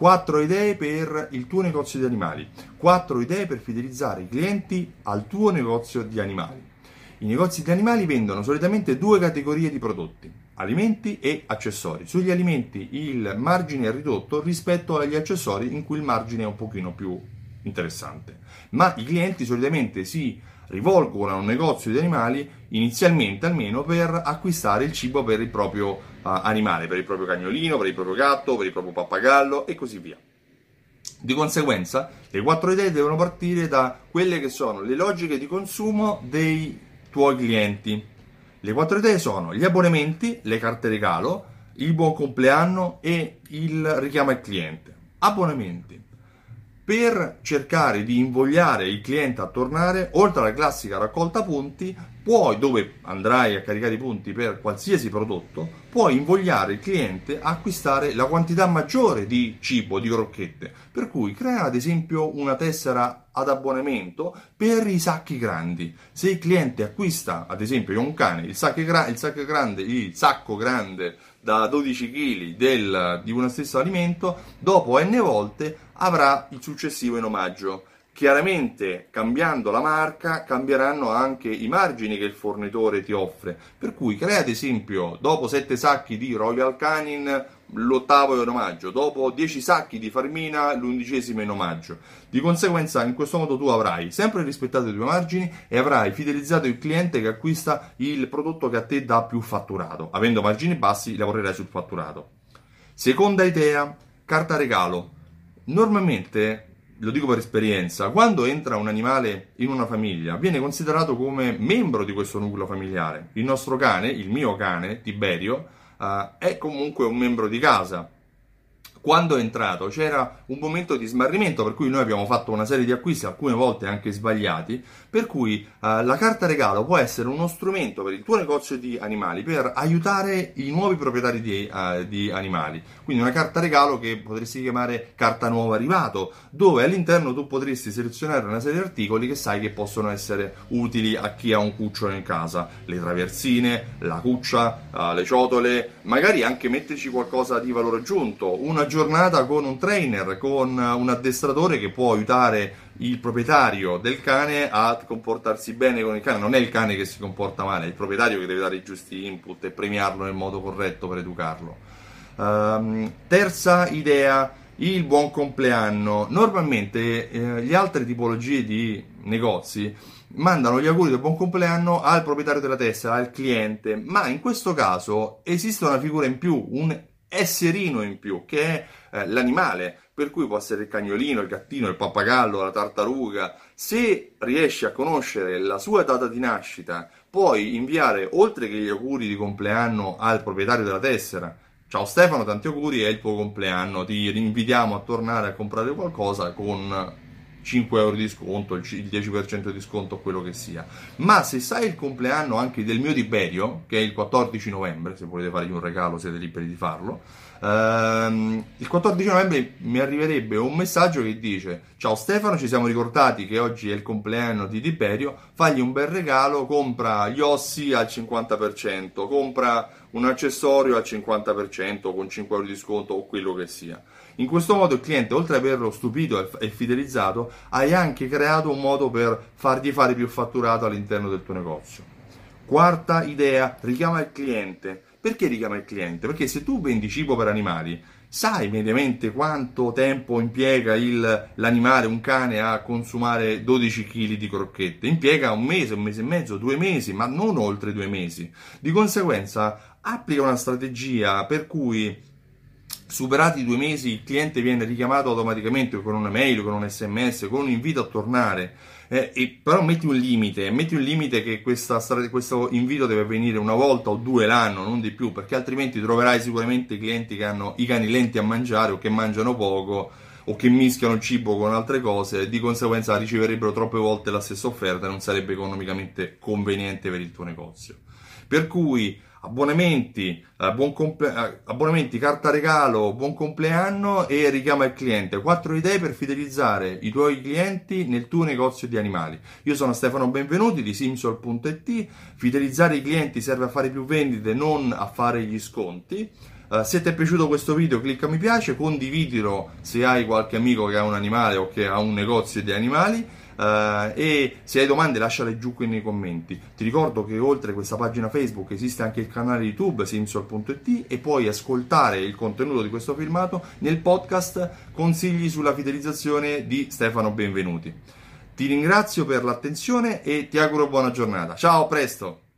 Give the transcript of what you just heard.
4 idee per il tuo negozio di animali, 4 idee per fidelizzare i clienti al tuo negozio di animali. I negozi di animali vendono solitamente due categorie di prodotti, alimenti e accessori. Sugli alimenti il margine è ridotto rispetto agli accessori in cui il margine è un pochino più interessante. Ma i clienti solitamente si rivolgono a un negozio di animali inizialmente almeno per acquistare il cibo per il proprio uh, animale, per il proprio cagnolino, per il proprio gatto, per il proprio pappagallo e così via. Di conseguenza, le quattro idee devono partire da quelle che sono le logiche di consumo dei tuoi clienti. Le quattro idee sono gli abbonamenti, le carte regalo, il buon compleanno e il richiamo al cliente. Abbonamenti per cercare di invogliare il cliente a tornare, oltre alla classica raccolta punti, puoi, dove andrai a caricare i punti per qualsiasi prodotto, puoi invogliare il cliente a acquistare la quantità maggiore di cibo, di crocchette. Per cui crea ad esempio una tessera ad abbonamento per i sacchi grandi. Se il cliente acquista, ad esempio, un cane, il sacco, gra- il sacco grande, il sacco grande da 12 kg del, di uno stesso alimento, dopo n volte avrà il successivo in omaggio. Chiaramente cambiando la marca cambieranno anche i margini che il fornitore ti offre, per cui crea ad esempio dopo 7 sacchi di Royal Canin l'ottavo in omaggio, dopo 10 sacchi di Farmina l'undicesimo in omaggio. Di conseguenza in questo modo tu avrai sempre rispettato i tuoi margini e avrai fidelizzato il cliente che acquista il prodotto che a te dà più fatturato. Avendo margini bassi lavorerai sul fatturato. Seconda idea, carta regalo. Normalmente lo dico per esperienza, quando entra un animale in una famiglia viene considerato come membro di questo nucleo familiare. Il nostro cane, il mio cane, Tiberio, uh, è comunque un membro di casa. Quando è entrato c'era un momento di smarrimento per cui noi abbiamo fatto una serie di acquisti, alcune volte anche sbagliati, per cui uh, la carta regalo può essere uno strumento per il tuo negozio di animali per aiutare i nuovi proprietari di, uh, di animali. Quindi una carta regalo che potresti chiamare carta nuovo arrivato, dove all'interno tu potresti selezionare una serie di articoli che sai che possono essere utili a chi ha un cucciolo in casa, le traversine, la cuccia, uh, le ciotole, magari anche metterci qualcosa di valore aggiunto, una giornata con un trainer, con un addestratore che può aiutare il proprietario del cane a comportarsi bene con il cane. Non è il cane che si comporta male, è il proprietario che deve dare i giusti input e premiarlo nel modo corretto per educarlo. Um, terza idea, il buon compleanno. Normalmente eh, le altre tipologie di negozi mandano gli auguri del buon compleanno al proprietario della tessera, al cliente, ma in questo caso esiste una figura in più, un esserino in più, che è eh, l'animale, per cui può essere il cagnolino, il gattino, il pappagallo, la tartaruga. Se riesci a conoscere la sua data di nascita, puoi inviare, oltre che gli auguri di compleanno al proprietario della tessera, Ciao Stefano, tanti auguri, è il tuo compleanno, ti invitiamo a tornare a comprare qualcosa con 5 euro di sconto, il 10% di sconto, quello che sia. Ma se sai il compleanno anche del mio Tiberio, che è il 14 novembre, se volete fargli un regalo siete liberi di farlo, ehm, il 14 novembre mi arriverebbe un messaggio che dice ciao Stefano, ci siamo ricordati che oggi è il compleanno di Tiberio, fagli un bel regalo, compra gli ossi al 50%, compra un accessorio al 50% con 5 euro di sconto o quello che sia. In questo modo il cliente, oltre ad averlo stupito e fidelizzato, hai anche creato un modo per fargli fare più fatturato all'interno del tuo negozio. Quarta idea, richiama il cliente. Perché richiama il cliente? Perché se tu vendi cibo per animali, sai mediamente quanto tempo impiega il, l'animale, un cane, a consumare 12 kg di crocchette? Impiega un mese, un mese e mezzo, due mesi, ma non oltre due mesi. Di conseguenza, applica una strategia per cui superati i due mesi il cliente viene richiamato automaticamente con una mail, con un sms, con un invito a tornare. Eh, e, però metti un limite, metti un limite che questa, questo invito deve avvenire una volta o due l'anno, non di più, perché altrimenti troverai sicuramente clienti che hanno i cani lenti a mangiare o che mangiano poco o che mischiano il cibo con altre cose e di conseguenza riceverebbero troppe volte la stessa offerta e non sarebbe economicamente conveniente per il tuo negozio. Per cui abbonamenti, eh, comple- eh, abbonamenti, carta regalo, buon compleanno e richiama il cliente. Quattro idee per fidelizzare i tuoi clienti nel tuo negozio di animali. Io sono Stefano Benvenuti di Simsol.it. Fidelizzare i clienti serve a fare più vendite, non a fare gli sconti. Uh, se ti è piaciuto questo video clicca mi piace, condividilo se hai qualche amico che ha un animale o che ha un negozio di animali uh, e se hai domande lasciale giù qui nei commenti. Ti ricordo che oltre a questa pagina Facebook esiste anche il canale YouTube simsol.it e puoi ascoltare il contenuto di questo filmato nel podcast Consigli sulla fidelizzazione di Stefano Benvenuti. Ti ringrazio per l'attenzione e ti auguro buona giornata. Ciao, a presto!